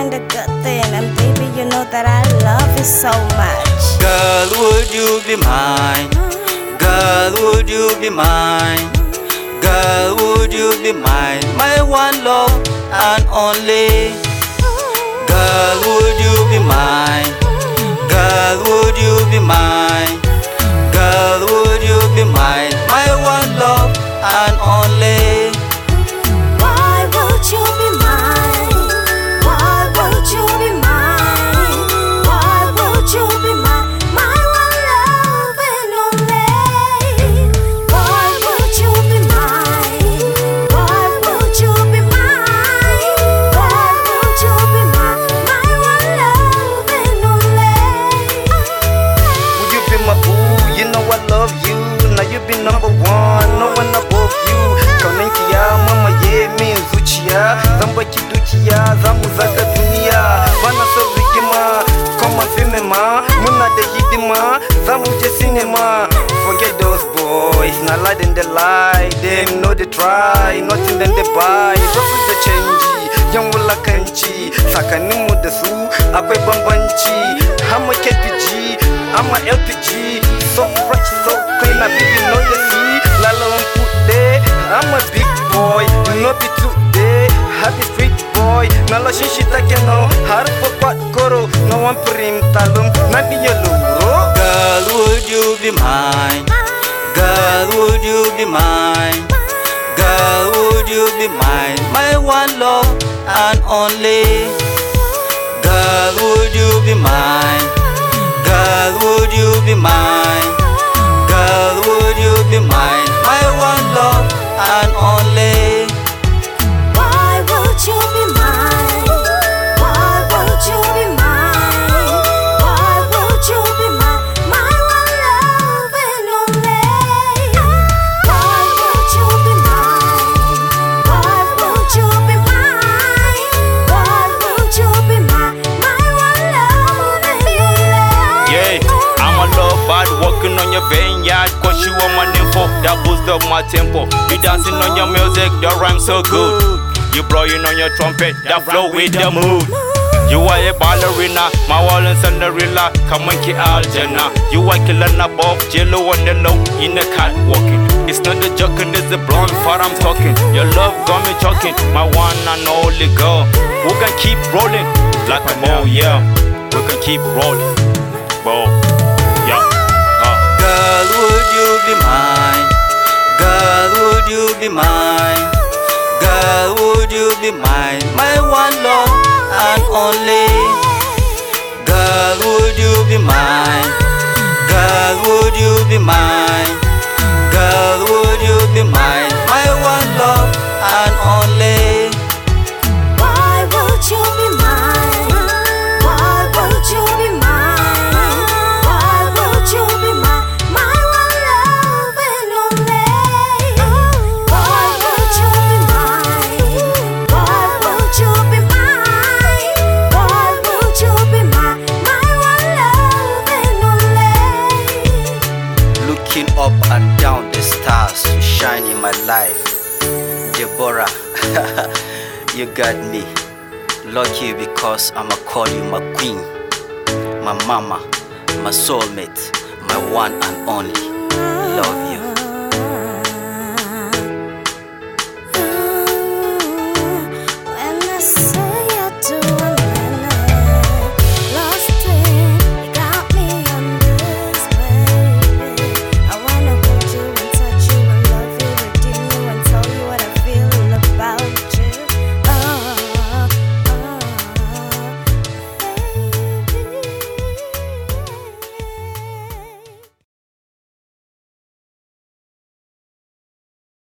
doing the good thing. And baby, you know that I love you so much. Girl, would you be mine? Girl, would you be mine? Girl, would you be mine? My one love and only. Girl, would you be mine? Girl, would you be mine? Girl, would you be mine? ma Muna de hitima Zamu cinema Forget those boys na light in the light. Them know they try Nothing them they buy. Drop with the change? Yan wulakanci Tsakaninmu da su Akwe bambanchi. I'm a KPG a LPG So fresh so clean I baby know you see. Lalon pude I'm a big boy No be today. Happy street boy. Na lashin shi take no Har fa No one prim talum, nani yeluro. Girl, would you be mine? Girl, would you be mine? Girl, would you be mine? My one love and only. Girl, would you be mine? Girl, would you be mine? Girl, would you be mine? Up my tempo. You dancing on your music, the rhyme so good. You blowing on your trumpet, that flow with the mood. You are a ballerina, my wall and Cinderella Come and kill Aljanna You are killing above, jello on the low In the cat walking It's not the joking, it's the blonde fat I'm talking. Your love got me choking, my one and only girl. We can keep rolling, like a mo, yeah. We can keep rolling, bro you be mine? Girl, would you be mine? My one love and only. Girl, would you be mine? Girl, would you be mine? And down the stars to shine in my life. Deborah, you got me. Lucky because I'ma call you my queen, my mama, my soulmate, my one and only. Love you.